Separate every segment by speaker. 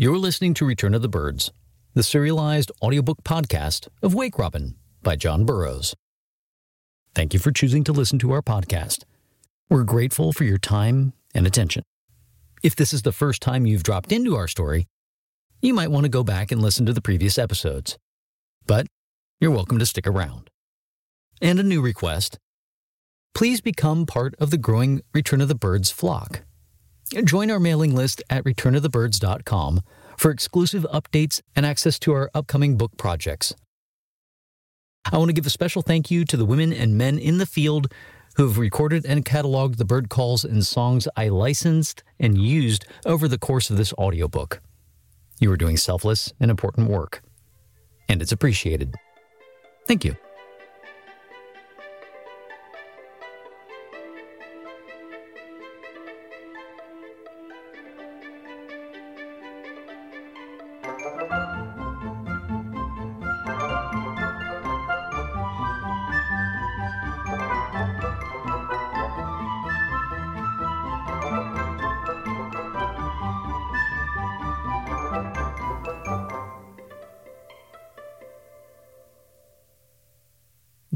Speaker 1: You're listening to Return of the Birds, the serialized audiobook podcast of Wake Robin by John Burroughs. Thank you for choosing to listen to our podcast. We're grateful for your time and attention. If this is the first time you've dropped into our story, you might want to go back and listen to the previous episodes. But you're welcome to stick around. And a new request please become part of the growing Return of the Birds flock. Join our mailing list at returnofthebirds.com for exclusive updates and access to our upcoming book projects. I want to give a special thank you to the women and men in the field who have recorded and cataloged the bird calls and songs I licensed and used over the course of this audiobook. You are doing selfless and important work, and it's appreciated. Thank you.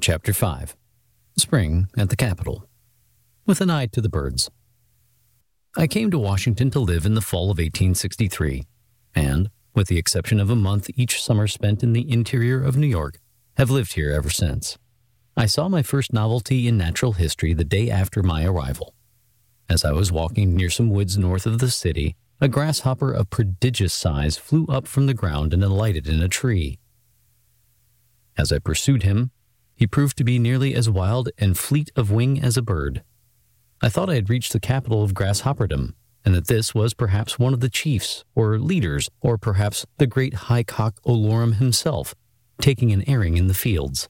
Speaker 1: Chapter 5 Spring at the Capitol With an eye to the birds. I came to Washington to live in the fall of 1863, and, with the exception of a month each summer spent in the interior of New York, have lived here ever since. I saw my first novelty in natural history the day after my arrival. As I was walking near some woods north of the city, a grasshopper of prodigious size flew up from the ground and alighted in a tree. As I pursued him, he proved to be nearly as wild and fleet of wing as a bird. I thought I had reached the capital of grasshopperdom, and that this was perhaps one of the chiefs or leaders, or perhaps the great high cock Olorum himself, taking an airing in the fields.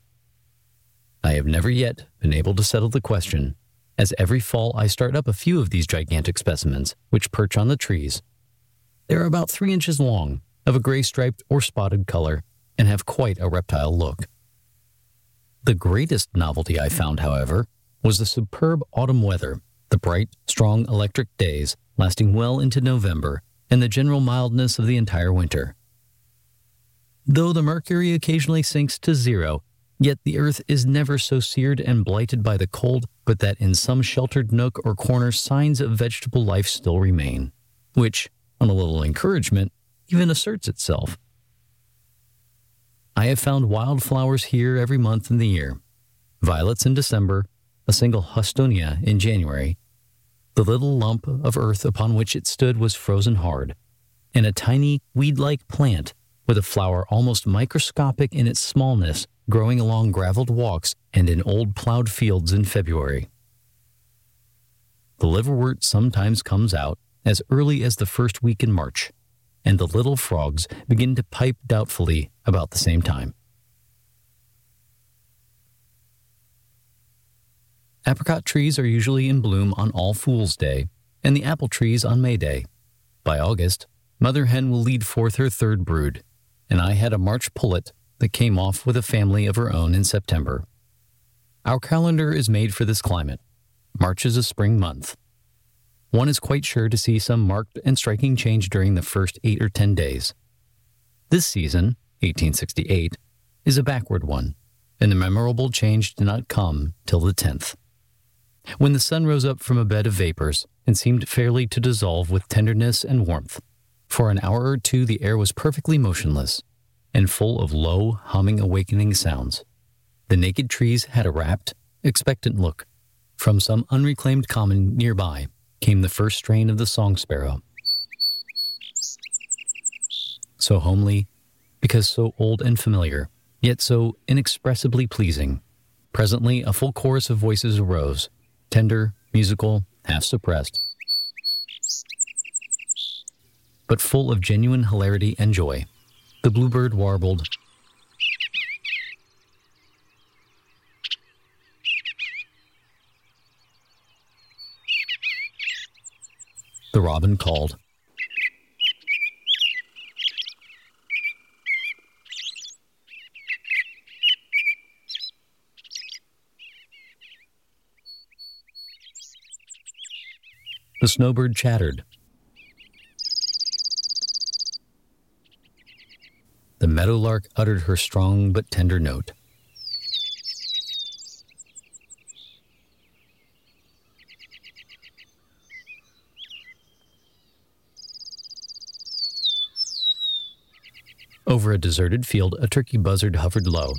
Speaker 1: I have never yet been able to settle the question, as every fall I start up a few of these gigantic specimens, which perch on the trees. They are about three inches long, of a gray striped or spotted color, and have quite a reptile look. The greatest novelty I found, however, was the superb autumn weather, the bright, strong electric days lasting well into November, and the general mildness of the entire winter. Though the mercury occasionally sinks to zero, yet the earth is never so seared and blighted by the cold but that in some sheltered nook or corner signs of vegetable life still remain, which, on a little encouragement, even asserts itself. I have found wildflowers here every month in the year violets in December, a single houstonia in January. The little lump of earth upon which it stood was frozen hard, and a tiny weed like plant with a flower almost microscopic in its smallness growing along graveled walks and in old plowed fields in February. The liverwort sometimes comes out as early as the first week in March and the little frogs begin to pipe doubtfully about the same time. Apricot trees are usually in bloom on All Fool's Day, and the apple trees on May Day. By August, Mother Hen will lead forth her third brood, and I had a March pullet that came off with a family of her own in September. Our calendar is made for this climate. March is a spring month, one is quite sure to see some marked and striking change during the first eight or ten days. This season, 1868, is a backward one, and the memorable change did not come till the 10th. When the sun rose up from a bed of vapors and seemed fairly to dissolve with tenderness and warmth, for an hour or two the air was perfectly motionless and full of low, humming, awakening sounds. The naked trees had a rapt, expectant look. From some unreclaimed common nearby came the first strain of the song sparrow. So homely, because so old and familiar, yet so inexpressibly pleasing. Presently, a full chorus of voices arose, tender, musical, half suppressed, but full of genuine hilarity and joy. The bluebird warbled, robin called. The snowbird chattered. the meadowlark uttered her strong but tender note. Over a deserted field, a turkey buzzard hovered low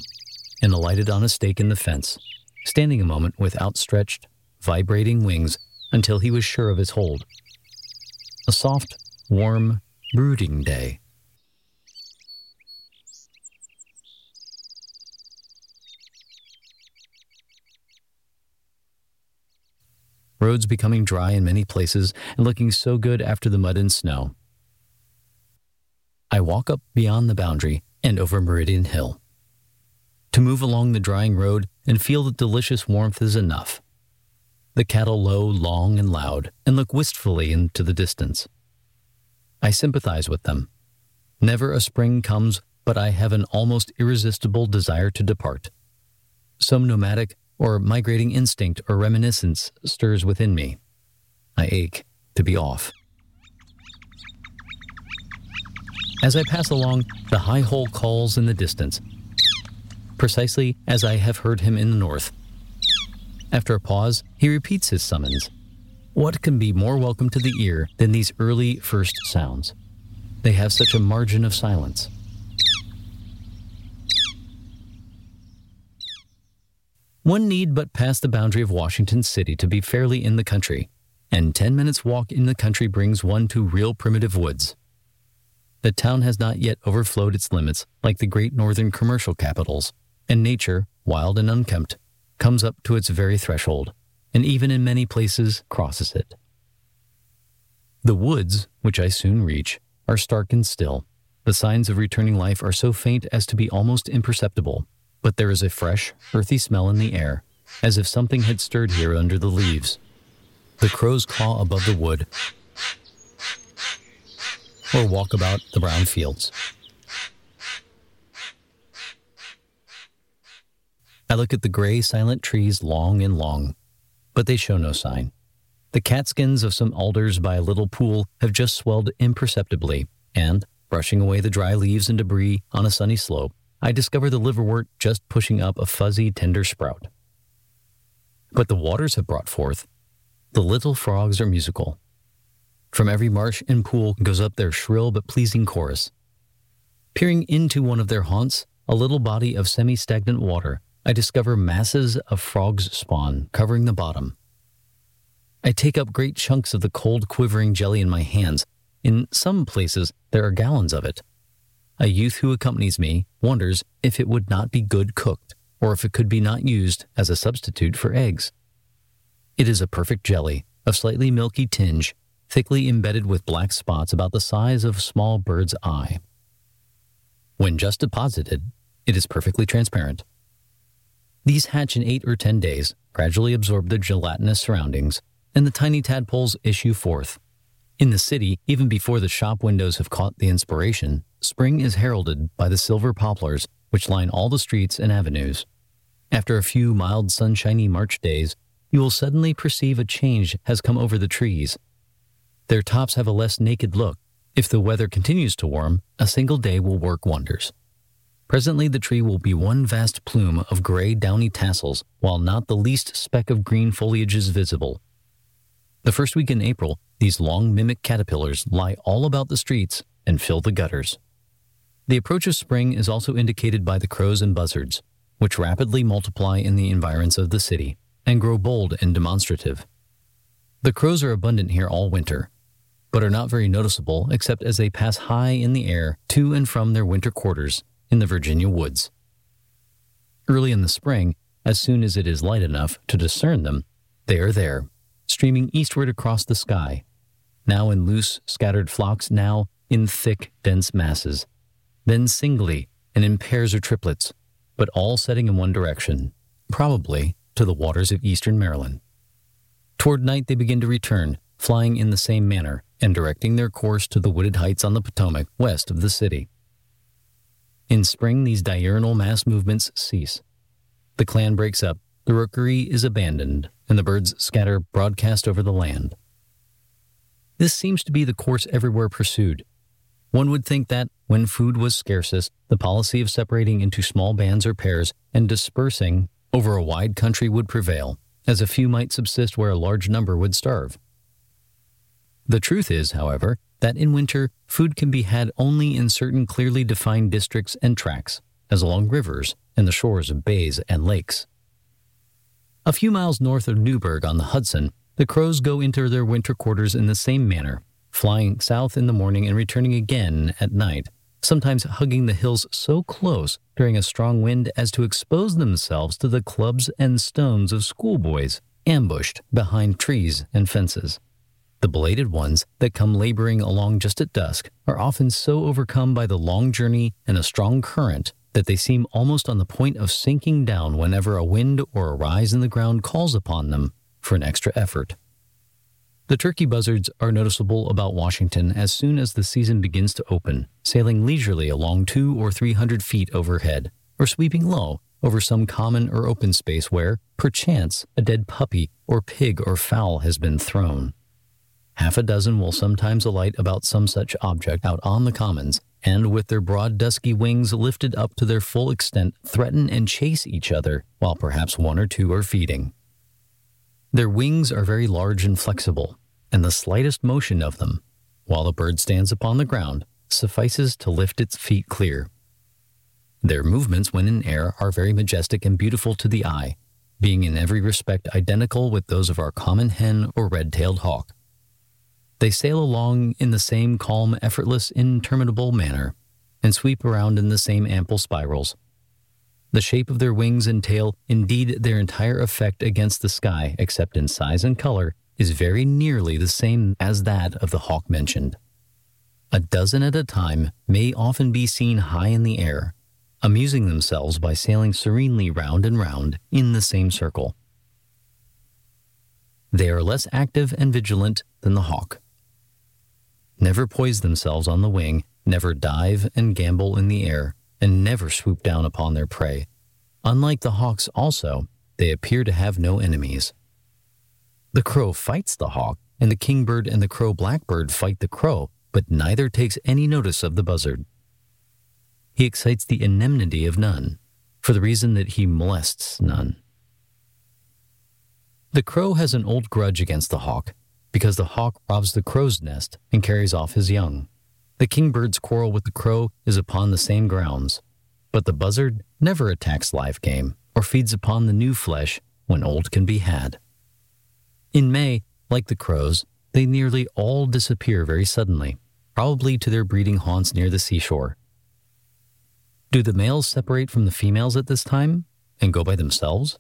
Speaker 1: and alighted on a stake in the fence, standing a moment with outstretched, vibrating wings until he was sure of his hold. A soft, warm, brooding day. Roads becoming dry in many places and looking so good after the mud and snow. I walk up beyond the boundary and over Meridian Hill. To move along the drying road and feel the delicious warmth is enough. The cattle low, long, and loud, and look wistfully into the distance. I sympathize with them. Never a spring comes but I have an almost irresistible desire to depart. Some nomadic or migrating instinct or reminiscence stirs within me. I ache to be off. As I pass along, the high hole calls in the distance, precisely as I have heard him in the north. After a pause, he repeats his summons. What can be more welcome to the ear than these early first sounds? They have such a margin of silence. One need but pass the boundary of Washington City to be fairly in the country, and 10 minutes' walk in the country brings one to real primitive woods. The town has not yet overflowed its limits like the great northern commercial capitals, and nature, wild and unkempt, comes up to its very threshold, and even in many places crosses it. The woods, which I soon reach, are stark and still. The signs of returning life are so faint as to be almost imperceptible, but there is a fresh, earthy smell in the air, as if something had stirred here under the leaves. The crows caw above the wood, or walk about the brown fields. I look at the gray, silent trees long and long, but they show no sign. The catkins of some alders by a little pool have just swelled imperceptibly, and, brushing away the dry leaves and debris on a sunny slope, I discover the liverwort just pushing up a fuzzy, tender sprout. But the waters have brought forth. The little frogs are musical, from every marsh and pool goes up their shrill but pleasing chorus. Peering into one of their haunts, a little body of semi stagnant water, I discover masses of frogs' spawn covering the bottom. I take up great chunks of the cold, quivering jelly in my hands. In some places, there are gallons of it. A youth who accompanies me wonders if it would not be good cooked, or if it could be not used as a substitute for eggs. It is a perfect jelly, of slightly milky tinge, thickly embedded with black spots about the size of a small bird's eye. When just deposited, it is perfectly transparent. These hatch in eight or ten days, gradually absorb their gelatinous surroundings, and the tiny tadpoles issue forth. In the city, even before the shop windows have caught the inspiration, spring is heralded by the silver poplars which line all the streets and avenues. After a few mild, sunshiny March days, you will suddenly perceive a change has come over the trees their tops have a less naked look. If the weather continues to warm, a single day will work wonders. Presently, the tree will be one vast plume of gray, downy tassels, while not the least speck of green foliage is visible. The first week in April, these long mimic caterpillars lie all about the streets and fill the gutters. The approach of spring is also indicated by the crows and buzzards, which rapidly multiply in the environs of the city and grow bold and demonstrative. The crows are abundant here all winter, but are not very noticeable except as they pass high in the air to and from their winter quarters in the Virginia woods. Early in the spring, as soon as it is light enough to discern them, they are there, streaming eastward across the sky, now in loose, scattered flocks, now in thick, dense masses, then singly and in pairs or triplets, but all setting in one direction, probably to the waters of eastern Maryland. Toward night they begin to return, flying in the same manner, and directing their course to the wooded heights on the Potomac west of the city. In spring, these diurnal mass movements cease. The clan breaks up, the rookery is abandoned, and the birds scatter broadcast over the land. This seems to be the course everywhere pursued. One would think that, when food was scarcest, the policy of separating into small bands or pairs and dispersing over a wide country would prevail, as a few might subsist where a large number would starve. The truth is, however, that in winter, food can be had only in certain clearly defined districts and tracts, as along rivers and the shores of bays and lakes. A few miles north of Newburgh on the Hudson, the crows go into their winter quarters in the same manner, flying south in the morning and returning again at night, sometimes hugging the hills so close during a strong wind as to expose themselves to the clubs and stones of schoolboys ambushed behind trees and fences. The belated ones that come laboring along just at dusk are often so overcome by the long journey and a strong current that they seem almost on the point of sinking down whenever a wind or a rise in the ground calls upon them for an extra effort. The turkey buzzards are noticeable about Washington as soon as the season begins to open, sailing leisurely along two or three hundred feet overhead, or sweeping low over some common or open space where, perchance, a dead puppy or pig or fowl has been thrown. Half a dozen will sometimes alight about some such object out on the commons, and with their broad dusky wings lifted up to their full extent, threaten and chase each other, while perhaps one or two are feeding. Their wings are very large and flexible, and the slightest motion of them, while the bird stands upon the ground, suffices to lift its feet clear. Their movements when in air are very majestic and beautiful to the eye, being in every respect identical with those of our common hen or red-tailed hawk. They sail along in the same calm, effortless, interminable manner, and sweep around in the same ample spirals, the shape of their wings and tail, indeed their entire effect against the sky, except in size and color, is very nearly the same as that of the hawk mentioned. A dozen at a time may often be seen high in the air, amusing themselves by sailing serenely round and round in the same circle. They are less active and vigilant than the hawk. Never poise themselves on the wing, never dive and gambol in the air, and never swoop down upon their prey. Unlike the hawks, also, they appear to have no enemies. The crow fights the hawk, and the kingbird and the crow blackbird fight the crow, but neither takes any notice of the buzzard. He excites the enmity of none, for the reason that he molests none. The crow has an old grudge against the hawk, because the hawk robs the crow's nest and carries off his young. The kingbird's quarrel with the crow is upon the same grounds, but the buzzard never attacks live game or feeds upon the new flesh when old can be had. In May, like the crows, they nearly all disappear very suddenly, probably to their breeding haunts near the seashore. Do the males separate from the females at this time and go by themselves?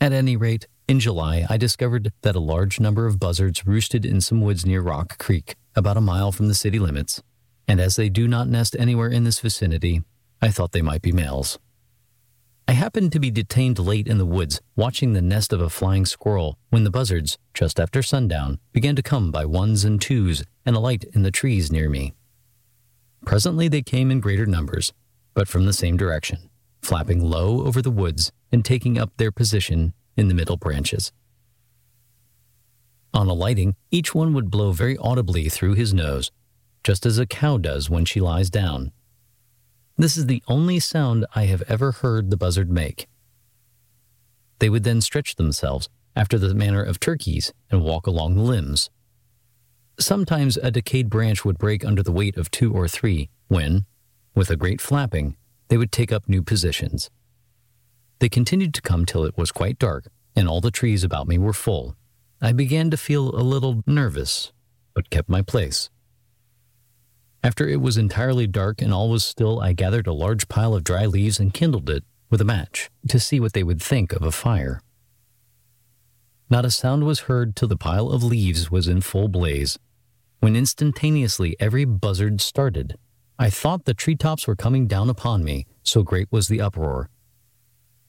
Speaker 1: At any rate, in July, I discovered that a large number of buzzards roosted in some woods near Rock Creek, about a mile from the city limits, and as they do not nest anywhere in this vicinity, I thought they might be males. I happened to be detained late in the woods, watching the nest of a flying squirrel, when the buzzards, just after sundown, began to come by ones and twos and alight in the trees near me. Presently they came in greater numbers, but from the same direction, flapping low over the woods and taking up their position in the middle branches. On alighting, each one would blow very audibly through his nose, just as a cow does when she lies down. This is the only sound I have ever heard the buzzard make. They would then stretch themselves after the manner of turkeys and walk along the limbs. Sometimes a decayed branch would break under the weight of two or three, when, with a great flapping, they would take up new positions. They continued to come till it was quite dark, and all the trees about me were full. I began to feel a little nervous, but kept my place. After it was entirely dark and all was still, I gathered a large pile of dry leaves and kindled it with a match to see what they would think of a fire. Not a sound was heard till the pile of leaves was in full blaze, when instantaneously every buzzard started. I thought the treetops were coming down upon me, so great was the uproar.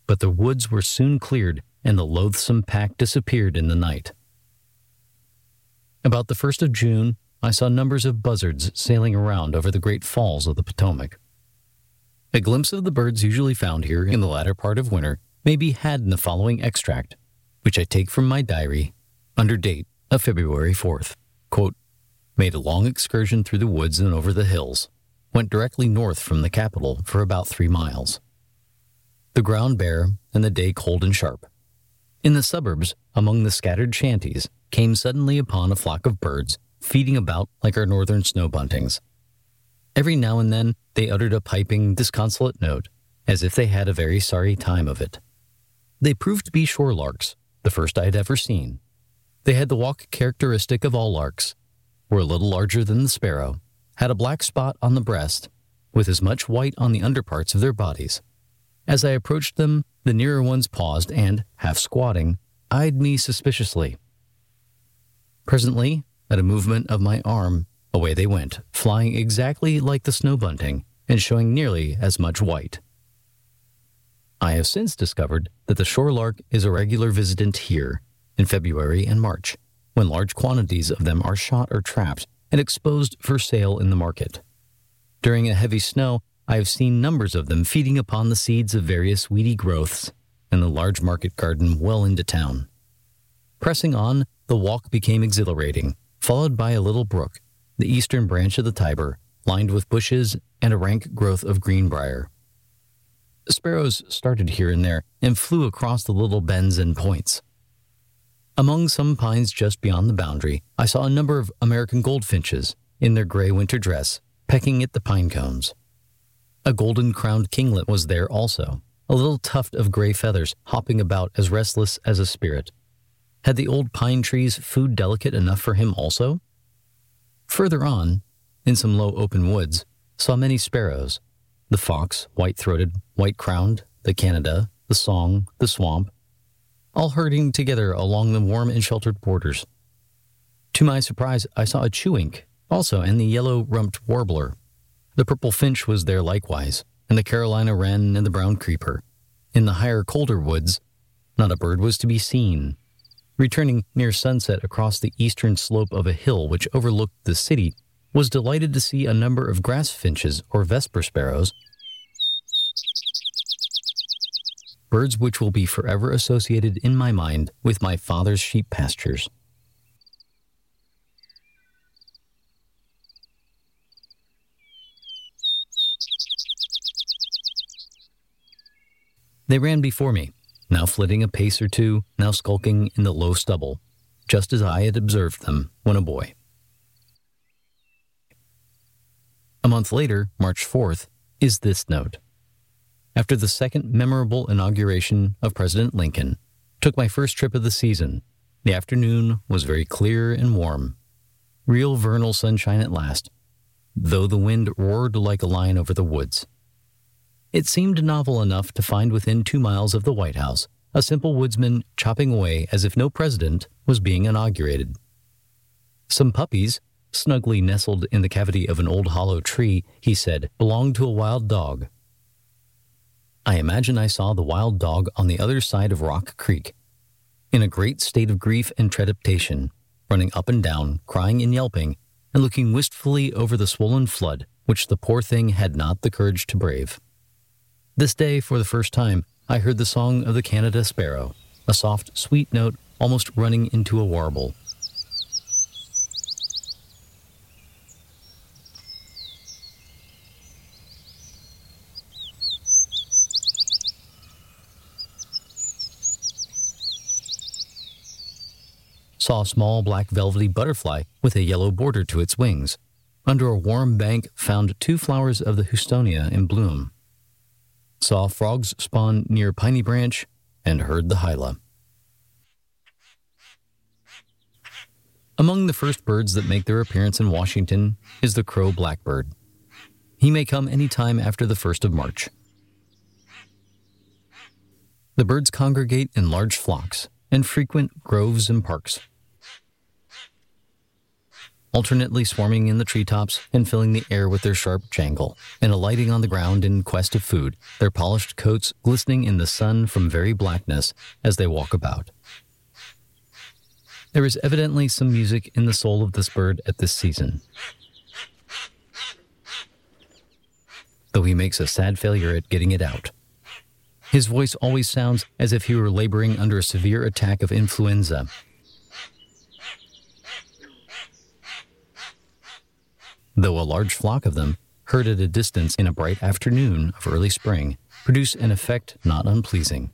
Speaker 1: But the woods were soon cleared, and the loathsome pack disappeared in the night. About the first of June, I saw numbers of buzzards sailing around over the great falls of the Potomac. A glimpse of the birds usually found here in the latter part of winter may be had in the following extract, which I take from my diary under date of February 4th. Quote, made a long excursion through the woods and over the hills, went directly north from the capital for about three miles. The ground bare and the day cold and sharp. In the suburbs, among the scattered shanties, came suddenly upon a flock of birds feeding about like our northern snow buntings. Every now and then they uttered a piping, disconsolate note, as if they had a very sorry time of it. They proved to be shore larks, the first I had ever seen. They had the walk characteristic of all larks, were a little larger than the sparrow, had a black spot on the breast, with as much white on the underparts of their bodies. As I approached them, the nearer ones paused and, half squatting, eyed me suspiciously. Presently, at a movement of my arm, away they went, flying exactly like the snow bunting and showing nearly as much white. I have since discovered that the shore lark is a regular visitant here in February and March, when large quantities of them are shot or trapped and exposed for sale in the market. During a heavy snow, I have seen numbers of them feeding upon the seeds of various weedy growths in the large market garden well into town. Pressing on, the walk became exhilarating, followed by a little brook, the eastern branch of the Tiber, lined with bushes and a rank growth of greenbrier. Sparrows started here and there and flew across the little bends and points. Among some pines just beyond the boundary, I saw a number of American goldfinches in their gray winter dress pecking at the pine cones. A golden crowned kinglet was there also, a little tuft of gray feathers hopping about as restless as a spirit. Had the old pine trees food delicate enough for him also? Further on, in some low open woods, saw many sparrows the fox, white throated, white crowned, the Canada, the song, the swamp, all herding together along the warm and sheltered borders. To my surprise, I saw a chewink also and the yellow rumped warbler. The purple finch was there likewise, and the Carolina wren and the brown creeper. In the higher, colder woods, not a bird was to be seen. Returning near sunset across the eastern slope of a hill which overlooked the city, was delighted to see a number of grass finches or vesper sparrows, birds which will be forever associated in my mind with my father's sheep pastures. They ran before me, now flitting a pace or two, now skulking in the low stubble, just as I had observed them when a boy. A month later, March 4th, is this note. After the second memorable inauguration of President Lincoln, took my first trip of the season. The afternoon was very clear and warm. Real vernal sunshine at last, though the wind roared like a lion over the woods. It seemed novel enough to find within two miles of the White House a simple woodsman chopping away as if no president was being inaugurated. Some puppies, snugly nestled in the cavity of an old hollow tree, he said, belonged to a wild dog. I imagine I saw the wild dog on the other side of Rock Creek, in a great state of grief and trepidation, running up and down, crying and yelping, and looking wistfully over the swollen flood which the poor thing had not the courage to brave. This day, for the first time, I heard the song of the Canada sparrow, a soft, sweet note almost running into a warble. Saw a small black velvety butterfly with a yellow border to its wings. Under a warm bank, found two flowers of the houstonia in bloom saw frogs spawn near Piney Branch, and heard the hyla. Among the first birds that make their appearance in Washington is the crow blackbird. He may come any time after the 1st of March. The birds congregate in large flocks and frequent groves and parks alternately swarming in the treetops and filling the air with their sharp jangle, and alighting on the ground in quest of food, their polished coats glistening in the sun from very blackness as they walk about. There is evidently some music in the soul of this bird at this season. Though he makes a sad failure at getting it out. His voice always sounds as if he were laboring under a severe attack of influenza though a large flock of them, heard at a distance in a bright afternoon of early spring, produce an effect not unpleasing.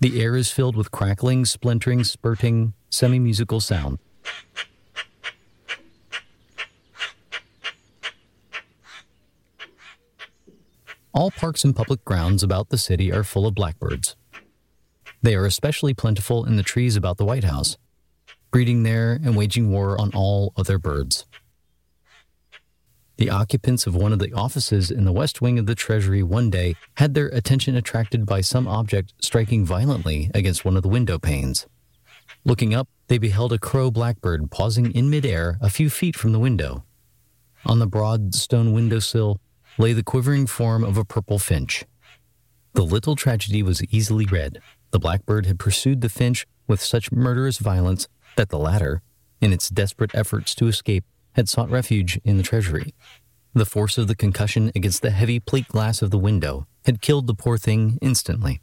Speaker 1: The air is filled with crackling, splintering, spurting, semi musical sound. All parks and public grounds about the city are full of blackbirds. They are especially plentiful in the trees about the White House, breeding there and waging war on all other birds. The occupants of one of the offices in the west wing of the Treasury one day had their attention attracted by some object striking violently against one of the window panes. Looking up, they beheld a crow blackbird pausing in midair a few feet from the window. On the broad stone windowsill lay the quivering form of a purple finch. The little tragedy was easily read. The blackbird had pursued the finch with such murderous violence that the latter, in its desperate efforts to escape, had sought refuge in the treasury. The force of the concussion against the heavy plate glass of the window had killed the poor thing instantly.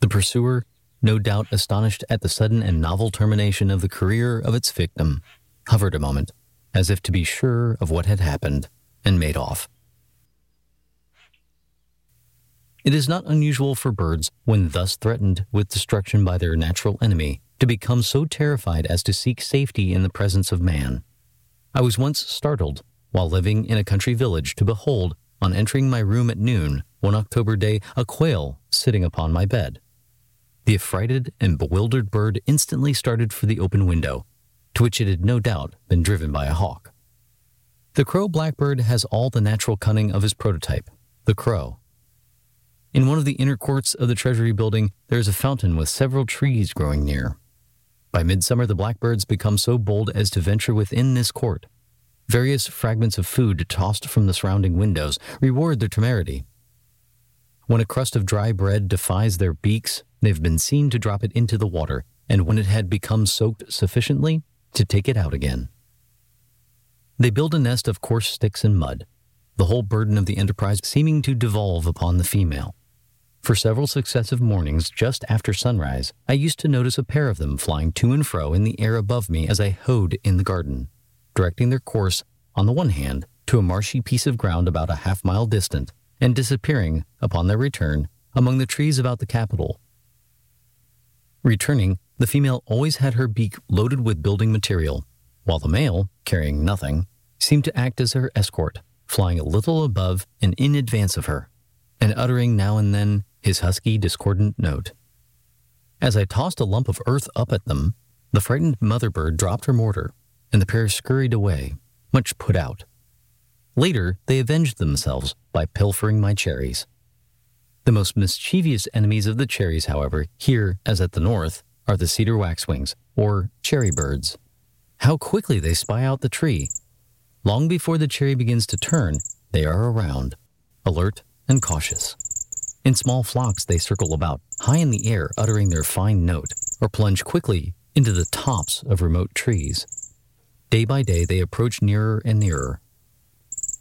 Speaker 1: The pursuer, no doubt astonished at the sudden and novel termination of the career of its victim, hovered a moment, as if to be sure of what had happened, and made off. It is not unusual for birds, when thus threatened with destruction by their natural enemy, to become so terrified as to seek safety in the presence of man. I was once startled, while living in a country village, to behold, on entering my room at noon, one October day, a quail sitting upon my bed. The affrighted and bewildered bird instantly started for the open window, to which it had no doubt been driven by a hawk. The crow blackbird has all the natural cunning of his prototype, the crow. In one of the inner courts of the Treasury building, there is a fountain with several trees growing near. By midsummer, the blackbirds become so bold as to venture within this court. Various fragments of food tossed from the surrounding windows reward their temerity. When a crust of dry bread defies their beaks, they've been seen to drop it into the water, and when it had become soaked sufficiently, to take it out again. They build a nest of coarse sticks and mud, the whole burden of the enterprise seeming to devolve upon the female. For several successive mornings just after sunrise, I used to notice a pair of them flying to and fro in the air above me as I hoed in the garden, directing their course, on the one hand, to a marshy piece of ground about a half mile distant, and disappearing, upon their return, among the trees about the capital. Returning, the female always had her beak loaded with building material, while the male, carrying nothing, seemed to act as her escort, flying a little above and in advance of her, and uttering now and then his husky, discordant note. As I tossed a lump of earth up at them, the frightened mother bird dropped her mortar, and the pair scurried away, much put out. Later, they avenged themselves by pilfering my cherries. The most mischievous enemies of the cherries, however, here as at the north, are the cedar waxwings, or cherry birds. How quickly they spy out the tree! Long before the cherry begins to turn, they are around, alert and cautious. In small flocks, they circle about, high in the air, uttering their fine note, or plunge quickly into the tops of remote trees. Day by day, they approach nearer and nearer,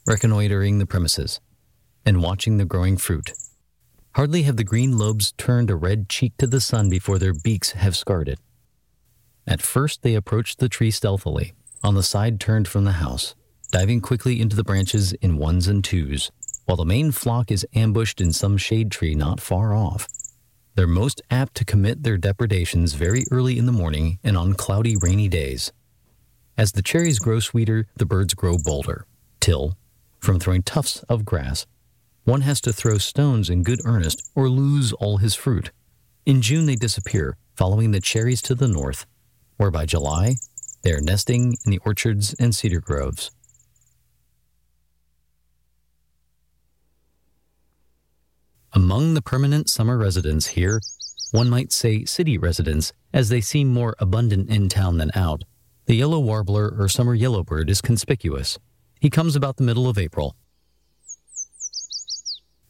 Speaker 1: reconnoitering the premises and watching the growing fruit. Hardly have the green lobes turned a red cheek to the sun before their beaks have scarred it. At first, they approach the tree stealthily, on the side turned from the house, diving quickly into the branches in ones and twos, while the main flock is ambushed in some shade tree not far off. They're most apt to commit their depredations very early in the morning and on cloudy, rainy days. As the cherries grow sweeter, the birds grow bolder, till, from throwing tufts of grass, one has to throw stones in good earnest or lose all his fruit. In June, they disappear, following the cherries to the north, where by July, they are nesting in the orchards and cedar groves. Among the permanent summer residents here, one might say city residents, as they seem more abundant in town than out, the yellow warbler or summer yellowbird is conspicuous. He comes about the middle of April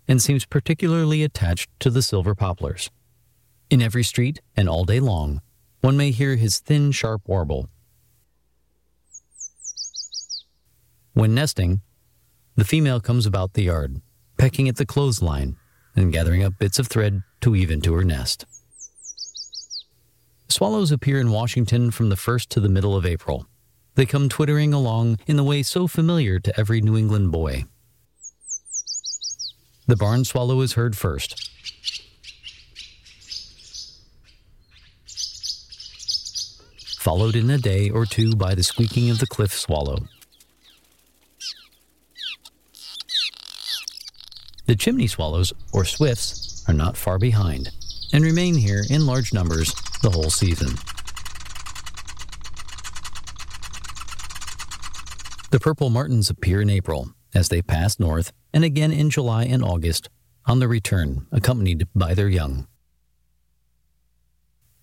Speaker 1: and seems particularly attached to the silver poplars. In every street and all day long, one may hear his thin, sharp warble. When nesting, the female comes about the yard, pecking at the clothesline and gathering up bits of thread to weave into her nest. Swallows appear in Washington from the 1st to the middle of April. They come twittering along in the way so familiar to every New England boy. The barn swallow is heard first. Followed in a day or two by the squeaking of the cliff swallow. The chimney swallows, or swifts, are not far behind and remain here in large numbers the whole season. The purple martins appear in April as they pass north, and again in July and August on the return, accompanied by their young.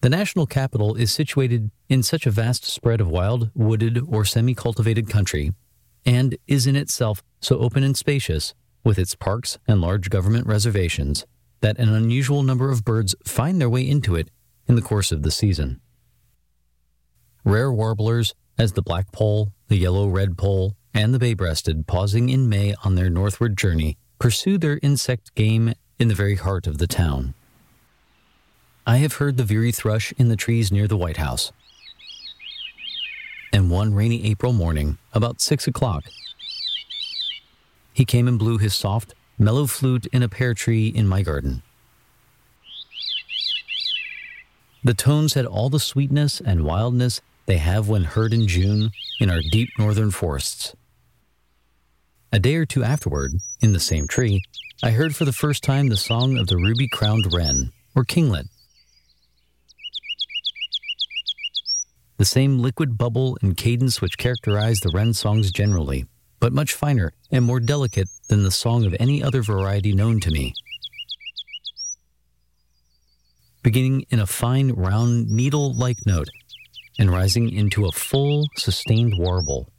Speaker 1: The national capital is situated in such a vast spread of wild, wooded, or semi cultivated country, and is in itself so open and spacious, with its parks and large government reservations, that an unusual number of birds find their way into it in the course of the season. Rare warblers, as the black blackpoll, the yellow red redpoll, and the bay breasted, pausing in May on their northward journey, pursue their insect game in the very heart of the town. I have heard the veery thrush in the trees near the White House. And one rainy April morning, about six o'clock, he came and blew his soft, mellow flute in a pear tree in my garden. The tones had all the sweetness and wildness they have when heard in June in our deep northern forests. A day or two afterward, in the same tree, I heard for the first time the song of the ruby crowned wren, or kinglet. The same liquid bubble and cadence which characterize the wren songs generally, but much finer and more delicate than the song of any other variety known to me. Beginning in a fine, round, needle like note and rising into a full, sustained warble.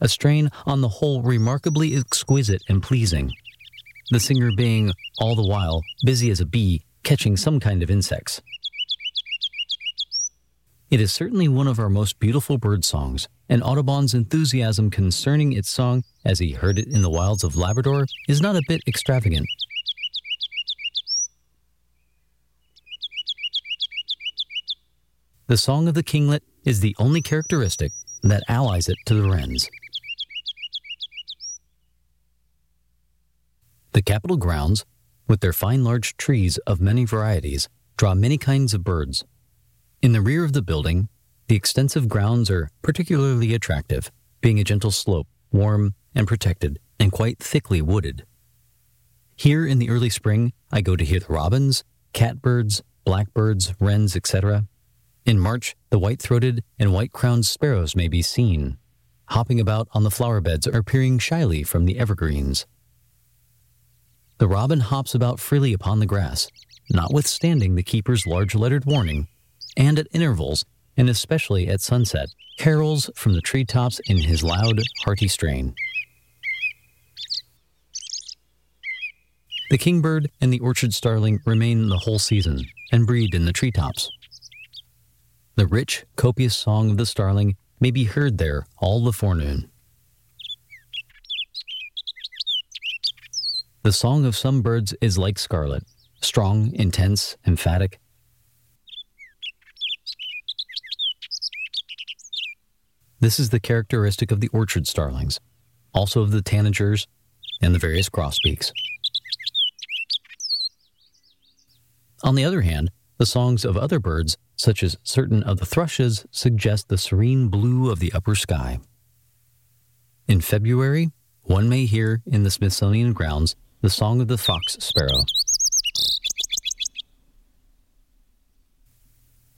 Speaker 1: A strain on the whole remarkably exquisite and pleasing, the singer being, all the while, busy as a bee catching some kind of insects. It is certainly one of our most beautiful bird songs, and Audubon's enthusiasm concerning its song as he heard it in the wilds of Labrador is not a bit extravagant. The song of the kinglet is the only characteristic that allies it to the wrens. The Capitol grounds, with their fine large trees of many varieties, draw many kinds of birds, in the rear of the building, the extensive grounds are particularly attractive, being a gentle slope, warm and protected, and quite thickly wooded. Here in the early spring, I go to hear the robins, catbirds, blackbirds, wrens, etc. In March, the white throated and white crowned sparrows may be seen, hopping about on the flower beds or peering shyly from the evergreens. The robin hops about freely upon the grass, notwithstanding the keeper's large lettered warning and at intervals, and especially at sunset, carols from the treetops in his loud, hearty strain. The kingbird and the orchard starling remain the whole season and breed in the treetops. The rich, copious song of the starling may be heard there all the forenoon. The song of some birds is like scarlet, strong, intense, emphatic, This is the characteristic of the orchard starlings, also of the tanagers and the various grosbeaks. On the other hand, the songs of other birds, such as certain of the thrushes, suggest the serene blue of the upper sky. In February, one may hear in the Smithsonian grounds the song of the fox sparrow.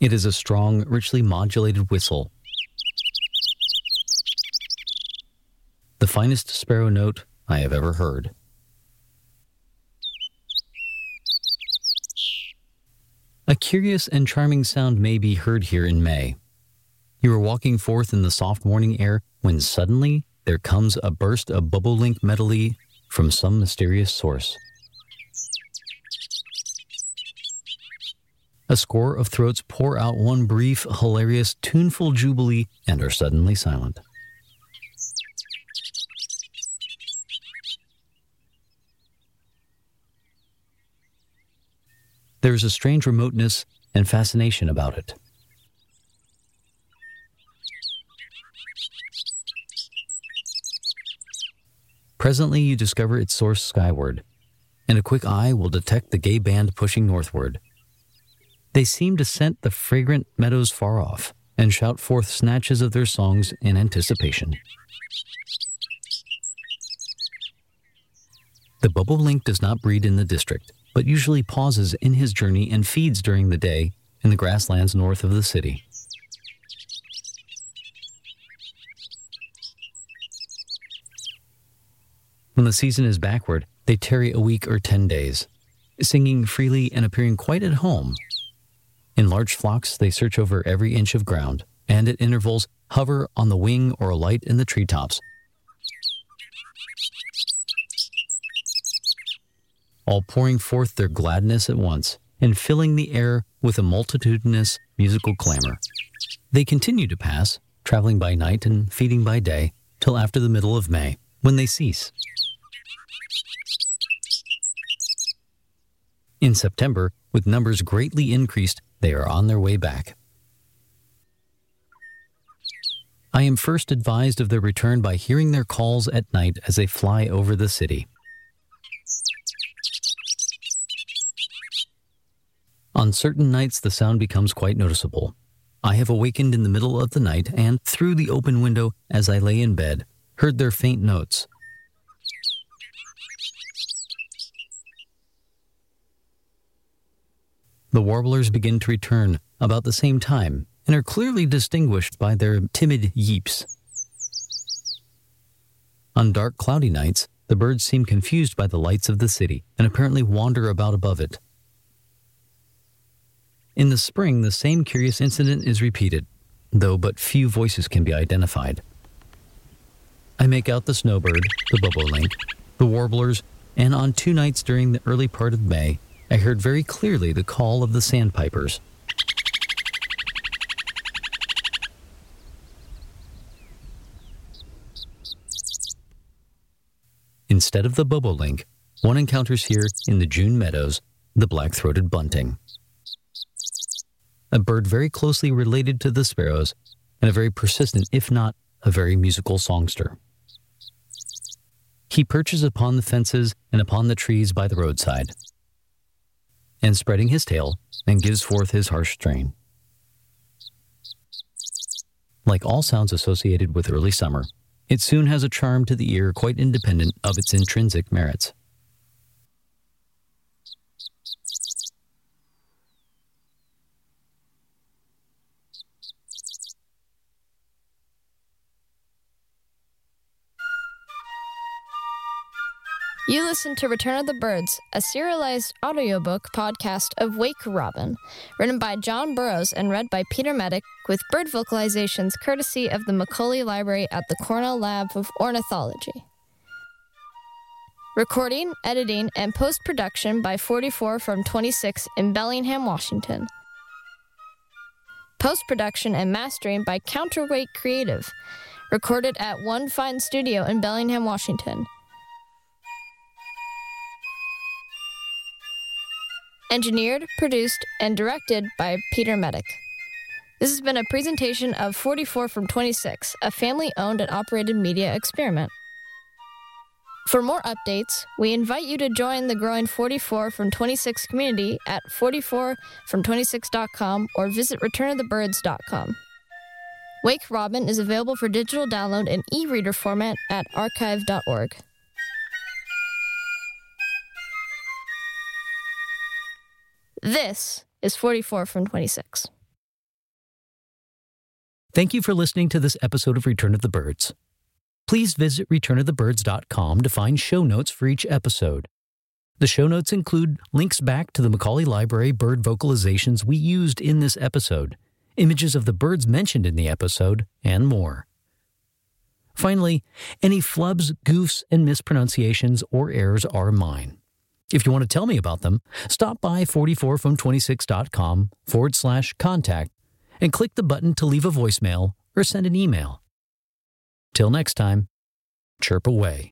Speaker 1: It is a strong, richly modulated whistle the finest sparrow note I have ever heard. A curious and charming sound may be heard here in May. You are walking forth in the soft morning air when suddenly there comes a burst of bobolink medley from some mysterious source. A score of throats pour out one brief, hilarious, tuneful jubilee and are suddenly silent. There is a strange remoteness and fascination about it. Presently, you discover its source skyward, and a quick eye will detect the gay band pushing northward. They seem to scent the fragrant meadows far off and shout forth snatches of their songs in anticipation. The bubble bobolink does not breed in the district, but usually pauses in his journey and feeds during the day in the grasslands north of the city. When the season is backward, they tarry a week or ten days, singing freely and appearing quite at home. In large flocks, they search over every inch of ground, and at intervals hover on the wing or alight in the treetops, all pouring forth their gladness at once and filling the air with a multitudinous musical clamor. They continue to pass, traveling by night and feeding by day, till after the middle of May, when they cease. In September, with numbers greatly increased, they are on their way back. I am first advised of their return by hearing their calls at night as they fly over the city. On certain nights, the sound becomes quite noticeable. I have awakened in the middle of the night and, through the open window as I lay in bed, heard their faint notes. The warblers begin to return about the same time and are clearly distinguished by their timid yeeps. On dark, cloudy nights, the birds seem confused by the lights of the city and apparently wander about above it. In the spring, the same curious incident is repeated, though but few voices can be identified. I make out the snowbird, the bobolink, the warblers, and on two nights during the early part of May, I heard very clearly the call of the sandpipers. Instead of the bobolink, one encounters here in the June meadows the black throated bunting a bird very closely related to the sparrows and a very persistent, if not a very musical songster. He perches upon the fences and upon the trees by the roadside, and spreading his tail, and gives forth his harsh strain. Like all sounds associated with early summer, it soon has a charm to the ear quite independent of its intrinsic merits.
Speaker 2: You listen to Return of the Birds, a serialized audiobook podcast of Wake Robin, written by John Burroughs and read by Peter Medic, with bird vocalizations courtesy of the Macaulay Library at the Cornell Lab of Ornithology. Recording, editing, and post production by 44 from 26 in Bellingham, Washington. Post production and mastering by Counterweight Creative, recorded at One Fine Studio in Bellingham, Washington. Engineered, produced, and directed by Peter Medic. This has been a presentation of 44 from 26, a family owned and operated media experiment. For more updates, we invite you to join the growing 44 from 26 community at 44from26.com or visit returnofthebirds.com. Wake Robin is available for digital download in e reader format at archive.org. This is 44 from 26.
Speaker 1: Thank you for listening to this episode of Return of the Birds. Please visit returnofthebirds.com to find show notes for each episode. The show notes include links back to the Macaulay Library bird vocalizations we used in this episode, images of the birds mentioned in the episode, and more. Finally, any flubs, goofs, and mispronunciations or errors are mine. If you want to tell me about them, stop by 44from26.com forward slash contact and click the button to leave a voicemail or send an email. Till next time, chirp away.